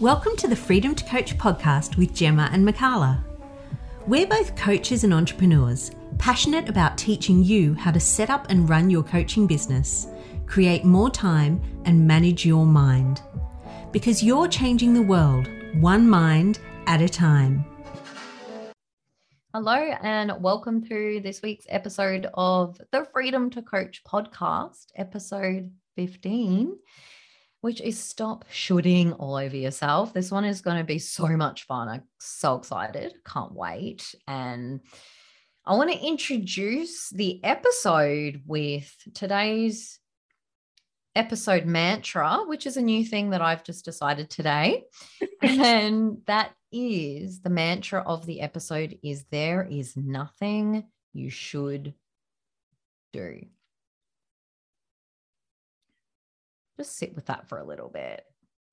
Welcome to the Freedom to Coach podcast with Gemma and Mikala. We're both coaches and entrepreneurs, passionate about teaching you how to set up and run your coaching business, create more time, and manage your mind. Because you're changing the world, one mind at a time. Hello, and welcome to this week's episode of the Freedom to Coach podcast, episode 15 which is stop shooting all over yourself. This one is going to be so much fun. I'm so excited. Can't wait. And I want to introduce the episode with today's episode mantra, which is a new thing that I've just decided today. and that is the mantra of the episode is there is nothing you should do. Just sit with that for a little bit.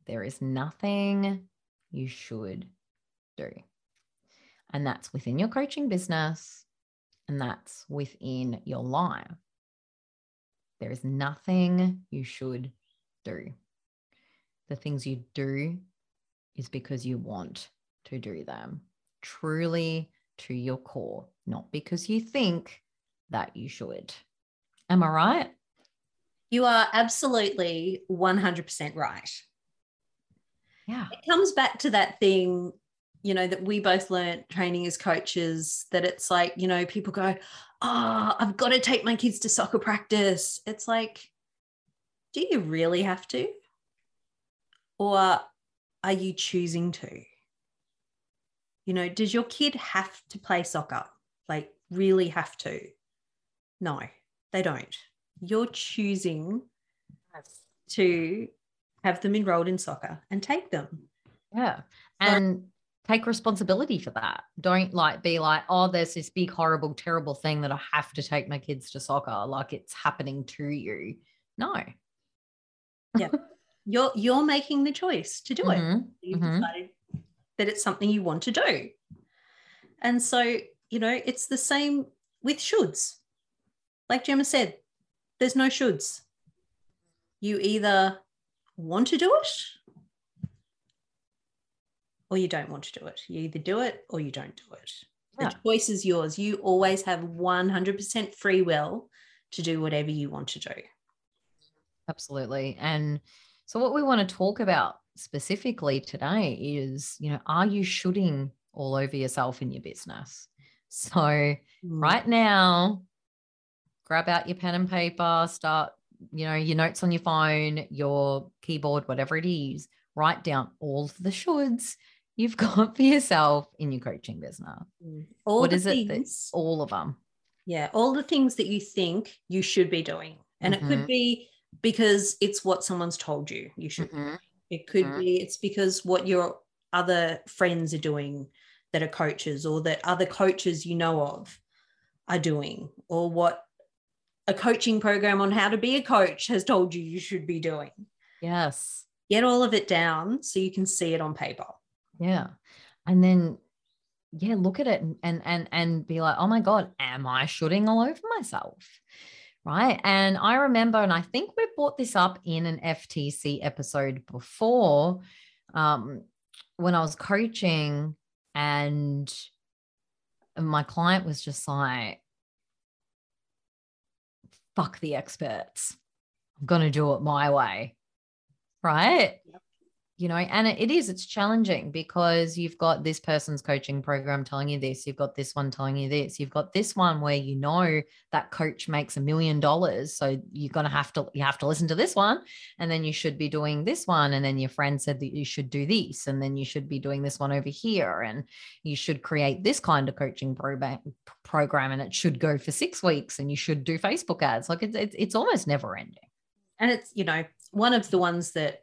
There is nothing you should do. And that's within your coaching business and that's within your life. There is nothing you should do. The things you do is because you want to do them truly to your core, not because you think that you should. Am I right? You are absolutely 100% right. Yeah. It comes back to that thing, you know, that we both learned training as coaches that it's like, you know, people go, Oh, I've got to take my kids to soccer practice. It's like, do you really have to? Or are you choosing to? You know, does your kid have to play soccer? Like, really have to? No, they don't you're choosing yes. to have them enrolled in soccer and take them. Yeah. And so, take responsibility for that. Don't like be like, oh, there's this big, horrible, terrible thing that I have to take my kids to soccer. Like it's happening to you. No. yeah. You're you're making the choice to do mm-hmm. it. You've mm-hmm. decided that it's something you want to do. And so, you know, it's the same with shoulds. Like Gemma said, there's no shoulds. You either want to do it or you don't want to do it. You either do it or you don't do it. Yeah. The choice is yours. You always have 100% free will to do whatever you want to do. Absolutely. And so, what we want to talk about specifically today is, you know, are you shooting all over yourself in your business? So, mm. right now, grab out your pen and paper, start, you know, your notes on your phone, your keyboard, whatever it is, write down all of the shoulds you've got for yourself in your coaching business. Mm. All what is things, it? That, all of them. Yeah, all the things that you think you should be doing. And mm-hmm. it could mm-hmm. be because it's what someone's told you you should. Mm-hmm. It could mm-hmm. be it's because what your other friends are doing that are coaches or that other coaches you know of are doing or what a coaching program on how to be a coach has told you you should be doing. Yes. Get all of it down so you can see it on paper. Yeah. And then yeah, look at it and and and, and be like, "Oh my god, am I shooting all over myself?" Right? And I remember and I think we brought this up in an FTC episode before um when I was coaching and my client was just like fuck the experts. I'm going to do it my way. Right. Yep you know and it is it's challenging because you've got this person's coaching program telling you this you've got this one telling you this you've got this one where you know that coach makes a million dollars so you're going to have to you have to listen to this one and then you should be doing this one and then your friend said that you should do this and then you should be doing this one over here and you should create this kind of coaching program program and it should go for 6 weeks and you should do Facebook ads like it's it's, it's almost never ending. And it's you know one of the ones that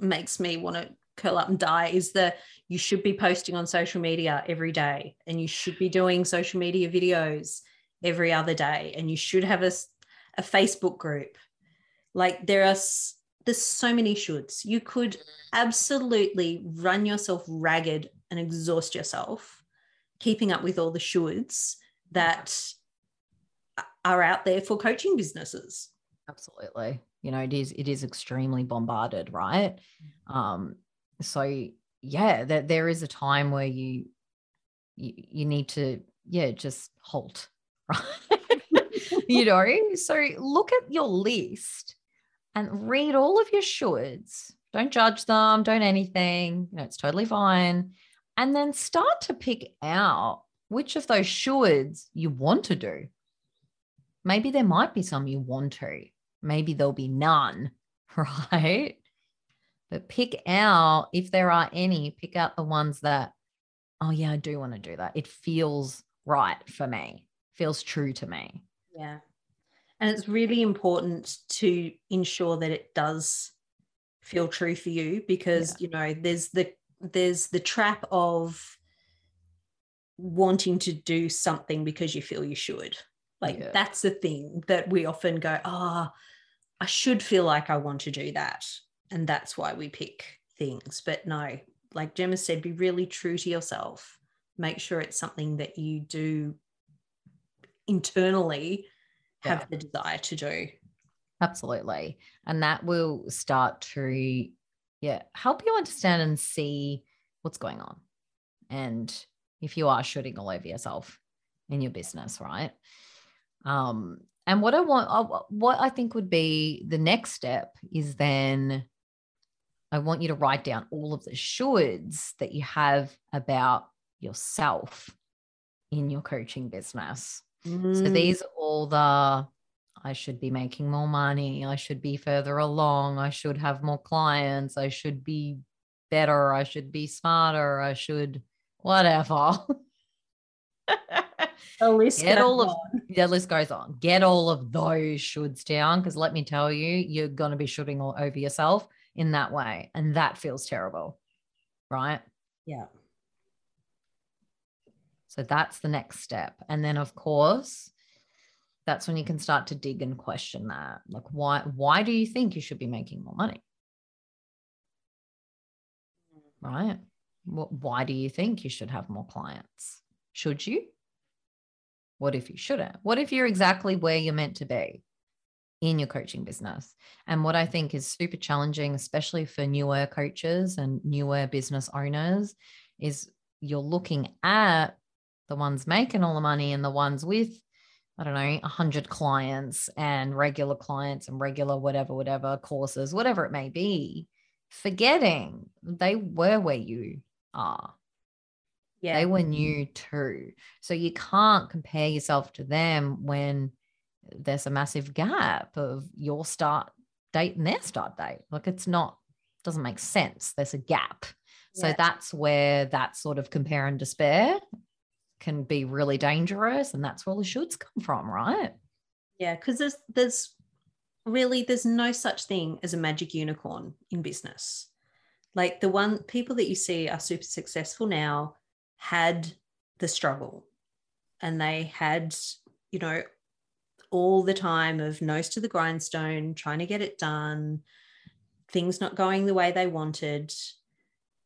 makes me want to curl up and die is that you should be posting on social media every day and you should be doing social media videos every other day and you should have a, a facebook group. Like there are there's so many shoulds. You could absolutely run yourself ragged and exhaust yourself keeping up with all the shoulds that are out there for coaching businesses. Absolutely you know it is it is extremely bombarded right um so yeah, that there is a time where you, you you need to yeah just halt, right? you know, so look at your list and read all of your shoulds. Don't judge them, don't anything. You know, it's totally fine. And then start to pick out which of those shoulds you want to do. Maybe there might be some you want to, maybe there'll be none, right? But pick out, if there are any, pick out the ones that, oh, yeah, I do want to do that. It feels right for me, feels true to me. Yeah. And it's really important to ensure that it does feel true for you because, yeah. you know, there's the there's the trap of wanting to do something because you feel you should. Like yeah. that's the thing that we often go, oh, I should feel like I want to do that. And that's why we pick things. But no, like Gemma said, be really true to yourself. Make sure it's something that you do internally have yeah. the desire to do. Absolutely. And that will start to, yeah, help you understand and see what's going on. And if you are shooting all over yourself in your business, right? Um, and what I want, uh, what I think would be the next step is then I want you to write down all of the shoulds that you have about yourself in your coaching business. Mm. So these are all the I should be making more money. I should be further along. I should have more clients. I should be better. I should be smarter. I should whatever. the list Get all of the list goes on. Get all of those shoulds down because let me tell you, you're gonna be shooting all over yourself in that way, and that feels terrible, right? Yeah. So that's the next step. And then of course, that's when you can start to dig and question that. Like why why do you think you should be making more money? Mm. Right? Why do you think you should have more clients? Should you? What if you shouldn't? What if you're exactly where you're meant to be in your coaching business? And what I think is super challenging, especially for newer coaches and newer business owners, is you're looking at the ones making all the money and the ones with I don't know, 100 clients and regular clients and regular whatever, whatever courses, whatever it may be, forgetting they were where you are. Yeah. They were new too. So you can't compare yourself to them when there's a massive gap of your start date and their start date. Like it's not, doesn't make sense. There's a gap. So that's where that sort of compare and despair can be really dangerous and that's where the shoulds come from right yeah because there's there's really there's no such thing as a magic unicorn in business like the one people that you see are super successful now had the struggle and they had you know all the time of nose to the grindstone trying to get it done things not going the way they wanted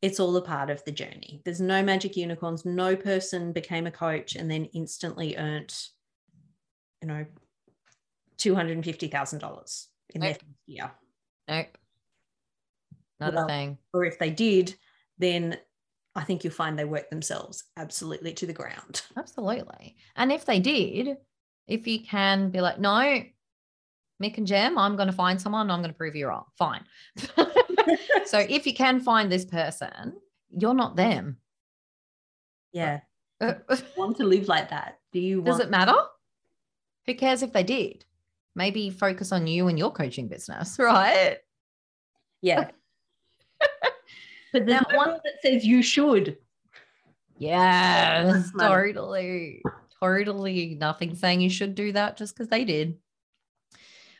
it's all a part of the journey. There's no magic unicorns. No person became a coach and then instantly earned, you know, two hundred and fifty thousand dollars in nope. their first year. Nope, not well, a thing. Or if they did, then I think you'll find they work themselves absolutely to the ground. Absolutely. And if they did, if you can be like, no, Mick and Jem, I'm going to find someone. I'm going to prove you wrong. Fine. so if you can find this person, you're not them. Yeah. want to live like that? Do you? Does it matter? Who cares if they did? Maybe focus on you and your coaching business, right? Yeah. But there's now, one that says you should. Yes, totally. Totally. Nothing saying you should do that just because they did.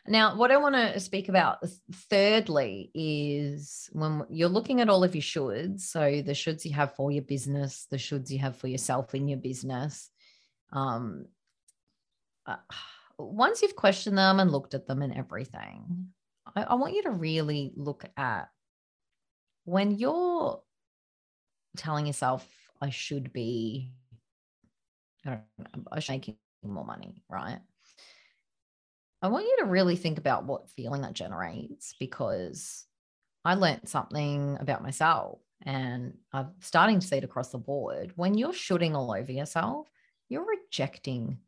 Now, what I want to speak about thirdly is when you're looking at all of your shoulds, so the shoulds you have for your business, the shoulds you have for yourself in your business. Um, uh, once you've questioned them and looked at them and everything, I, I want you to really look at when you're telling yourself, I should be, I don't know, I should making more money, right? I want you to really think about what feeling that generates because I learned something about myself and I'm starting to see it across the board. When you're shooting all over yourself, you're rejecting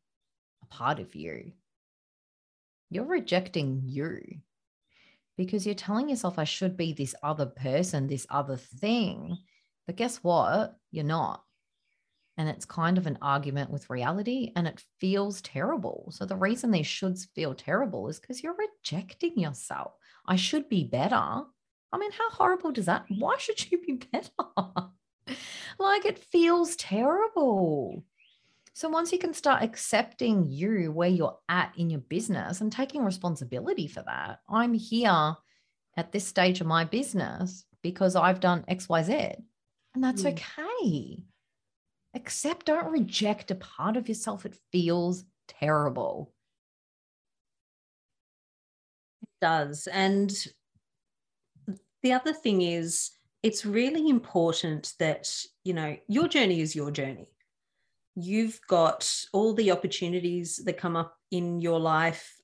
a part of you. You're rejecting you because you're telling yourself, I should be this other person, this other thing. But guess what? You're not. And it's kind of an argument with reality and it feels terrible. So, the reason these shoulds feel terrible is because you're rejecting yourself. I should be better. I mean, how horrible does that? Why should you be better? like it feels terrible. So once you can start accepting you where you're at in your business and taking responsibility for that, I'm here at this stage of my business because I've done XYZ. And that's mm. okay. Accept, don't reject a part of yourself. It feels terrible. It does. And the other thing is, it's really important that, you know, your journey is your journey. You've got all the opportunities that come up in your life,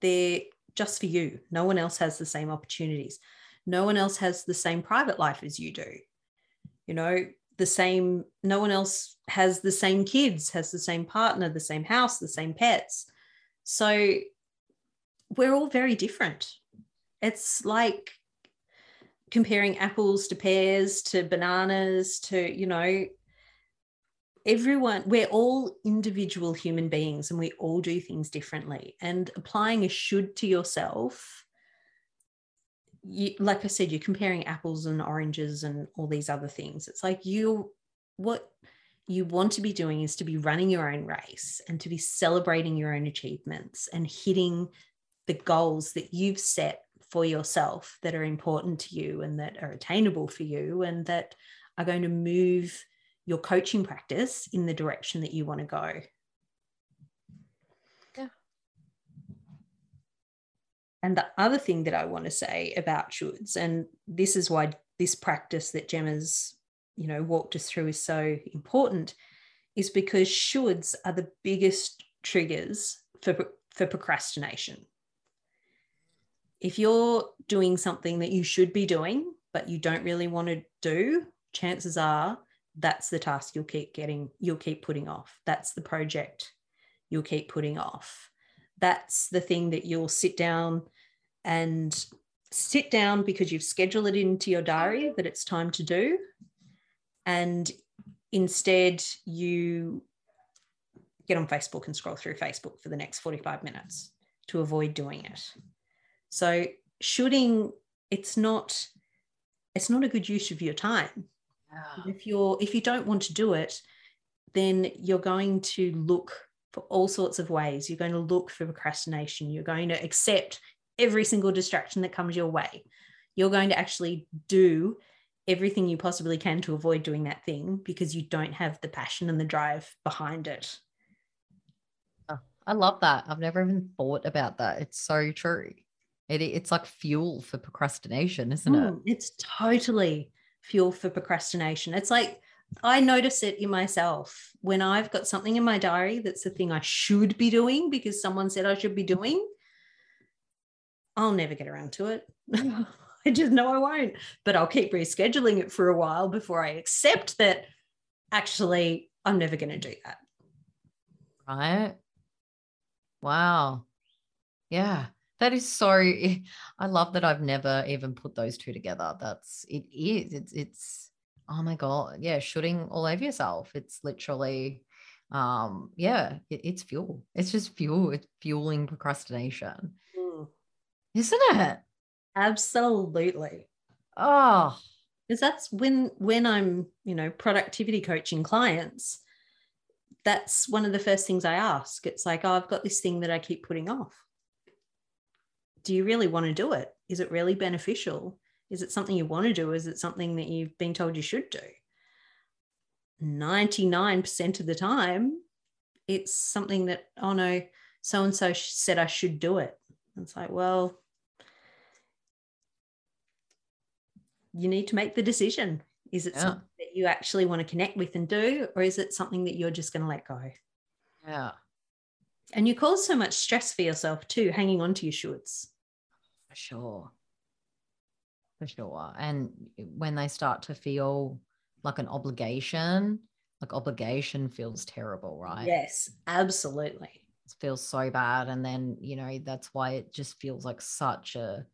they're just for you. No one else has the same opportunities. No one else has the same private life as you do. You know, the same, no one else has the same kids, has the same partner, the same house, the same pets. So we're all very different. It's like comparing apples to pears to bananas to you know everyone we're all individual human beings and we all do things differently. And applying a should to yourself you like i said you're comparing apples and oranges and all these other things. It's like you what you want to be doing is to be running your own race and to be celebrating your own achievements and hitting the goals that you've set for yourself that are important to you and that are attainable for you and that are going to move your coaching practice in the direction that you want to go. Yeah. And the other thing that I want to say about shoulds, and this is why this practice that Gemma's, you know, walked us through is so important, is because shoulds are the biggest triggers for, for procrastination if you're doing something that you should be doing, but you don't really want to do, chances are that's the task you'll keep getting, you'll keep putting off. That's the project you'll keep putting off. That's the thing that you'll sit down and sit down because you've scheduled it into your diary that it's time to do. And instead, you get on Facebook and scroll through Facebook for the next 45 minutes to avoid doing it. So shooting, it's not it's not a good use of your time. Yeah. If you're if you don't want to do it, then you're going to look for all sorts of ways. You're going to look for procrastination. You're going to accept every single distraction that comes your way. You're going to actually do everything you possibly can to avoid doing that thing because you don't have the passion and the drive behind it. Oh, I love that. I've never even thought about that. It's so true. It, it's like fuel for procrastination, isn't mm, it? It's totally fuel for procrastination. It's like I notice it in myself when I've got something in my diary that's the thing I should be doing because someone said I should be doing. I'll never get around to it. I just know I won't, but I'll keep rescheduling it for a while before I accept that actually I'm never going to do that. Right. Wow. Yeah. That is so. I love that I've never even put those two together. That's it is. It's it's. Oh my god, yeah, shooting all over yourself. It's literally, um, yeah, it, it's fuel. It's just fuel. It's fueling procrastination, mm. isn't it? Absolutely. Oh, because that's when when I'm you know productivity coaching clients. That's one of the first things I ask. It's like, oh, I've got this thing that I keep putting off do you really want to do it? Is it really beneficial? Is it something you want to do? Is it something that you've been told you should do? 99% of the time, it's something that, oh no, so and so said I should do it. It's like, well, you need to make the decision. Is it yeah. something that you actually want to connect with and do, or is it something that you're just going to let go? Yeah. And you cause so much stress for yourself too, hanging on to your shoulds. For sure. for sure. And when they start to feel like an obligation, like obligation feels terrible, right? Yes, absolutely. It feels so bad. And then, you know, that's why it just feels like such a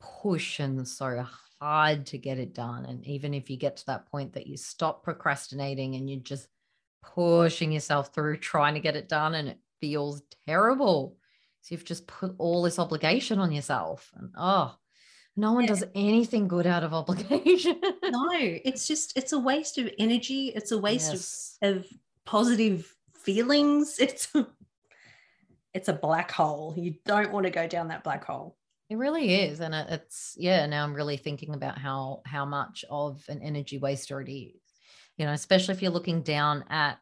push and so hard to get it done. And even if you get to that point that you stop procrastinating and you're just pushing yourself through trying to get it done and it feels terrible. So you've just put all this obligation on yourself. And oh, no one yeah. does anything good out of obligation. no, it's just it's a waste of energy. It's a waste yes. of, of positive feelings. It's it's a black hole. You don't want to go down that black hole. It really is, and it's yeah. Now I'm really thinking about how how much of an energy waster it is. You know, especially if you're looking down at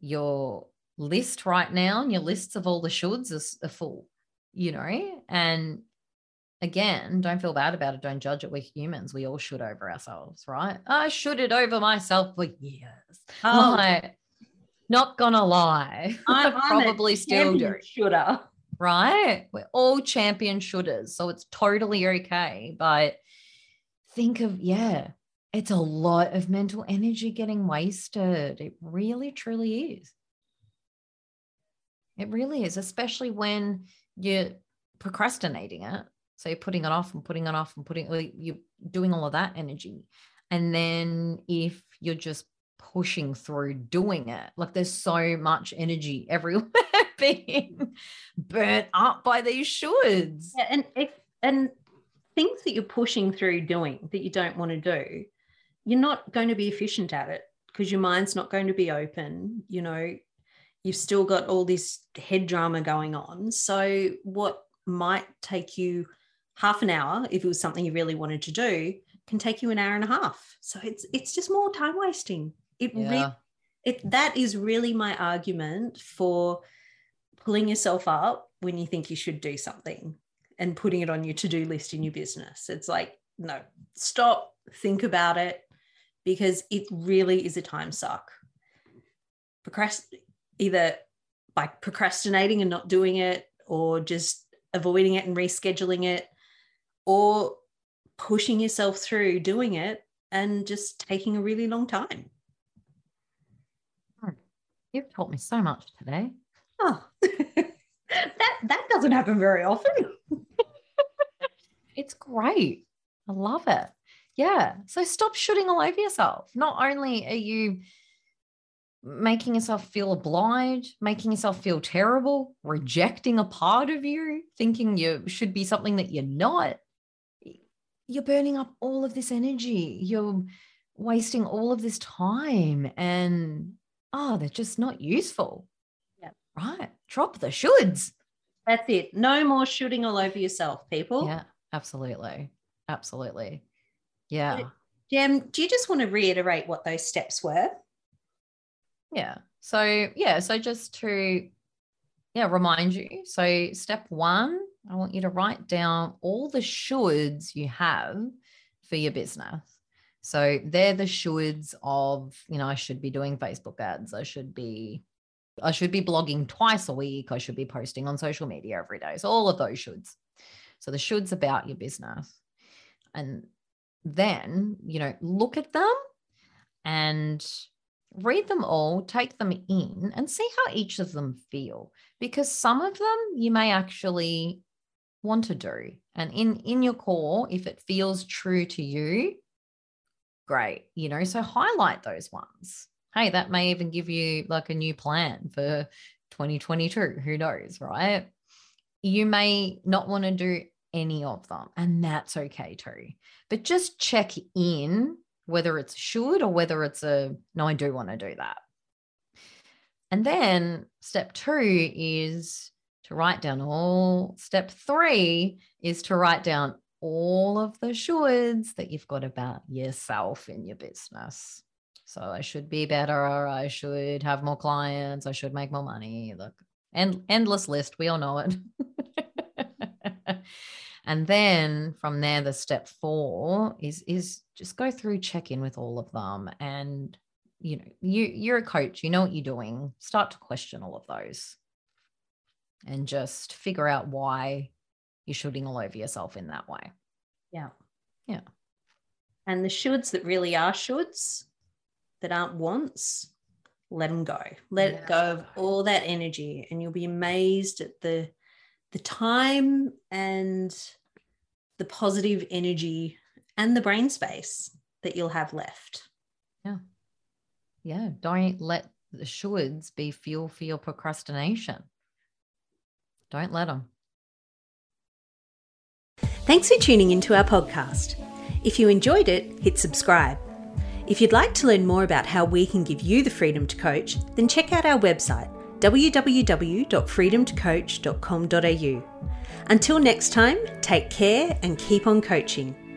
your list right now, and your lists of all the shoulds are, are full. You know, and again, don't feel bad about it. Don't judge it. We're humans. We all should over ourselves, right? I should it over myself for years. Oh. Like, not gonna lie, I'm, I probably still do. Shoulda right? We're all champion shooters. So it's totally okay. But think of, yeah, it's a lot of mental energy getting wasted. It really, truly is. It really is, especially when you're procrastinating it. So you're putting it off and putting it off and putting, you're doing all of that energy. And then if you're just pushing through doing it, like there's so much energy everywhere being burnt up by these shoulds. Yeah, and if and things that you're pushing through doing that you don't want to do, you're not going to be efficient at it because your mind's not going to be open. You know, you've still got all this head drama going on. So what might take you half an hour if it was something you really wanted to do can take you an hour and a half. So it's it's just more time wasting. It yeah. really it that is really my argument for pulling yourself up when you think you should do something and putting it on your to-do list in your business. It's like, no, stop, think about it, because it really is a time suck. Procrast- either by procrastinating and not doing it, or just avoiding it and rescheduling it, or pushing yourself through doing it and just taking a really long time. Hmm. You've taught me so much today oh, that that doesn't happen very often. it's great. I love it. Yeah. So stop shooting all over yourself. Not only are you making yourself feel obliged, making yourself feel terrible, rejecting a part of you, thinking you should be something that you're not, you're burning up all of this energy. You're wasting all of this time and oh, they're just not useful. Yeah. Right. Drop the shoulds. That's it. No more shooting all over yourself, people. Yeah, absolutely. Absolutely. Yeah. Jem, do you just want to reiterate what those steps were? Yeah. So, yeah. So, just to, yeah, remind you. So, step one, I want you to write down all the shoulds you have for your business. So, they're the shoulds of, you know, I should be doing Facebook ads. I should be I should be blogging twice a week. I should be posting on social media every day. So all of those shoulds. So the shoulds about your business. And then, you know, look at them and read them all, take them in and see how each of them feel because some of them you may actually want to do. And in in your core, if it feels true to you, great, you know, so highlight those ones hey, that may even give you like a new plan for 2022. Who knows, right? You may not want to do any of them, and that's okay too. But just check in whether it's should or whether it's a no, I do want to do that. And then step two is to write down all, step three is to write down all of the shoulds that you've got about yourself in your business. So I should be better. I should have more clients. I should make more money. Look, end, endless list. We all know it. and then from there, the step four is is just go through, check in with all of them, and you know you you're a coach. You know what you're doing. Start to question all of those, and just figure out why you're shooting all over yourself in that way. Yeah. Yeah. And the shoulds that really are shoulds, that aren't wants, let them go. Let Yeah. go of all that energy, and you'll be amazed at the the time and the positive energy and the brain space that you'll have left. Yeah. Yeah. Don't let the shoulds be fuel for your procrastination. Don't let them. Thanks for tuning into our podcast. If you enjoyed it, hit subscribe. If you'd like to learn more about how we can give you the freedom to coach, then check out our website www.freedomtocoach.com.au. Until next time, take care and keep on coaching.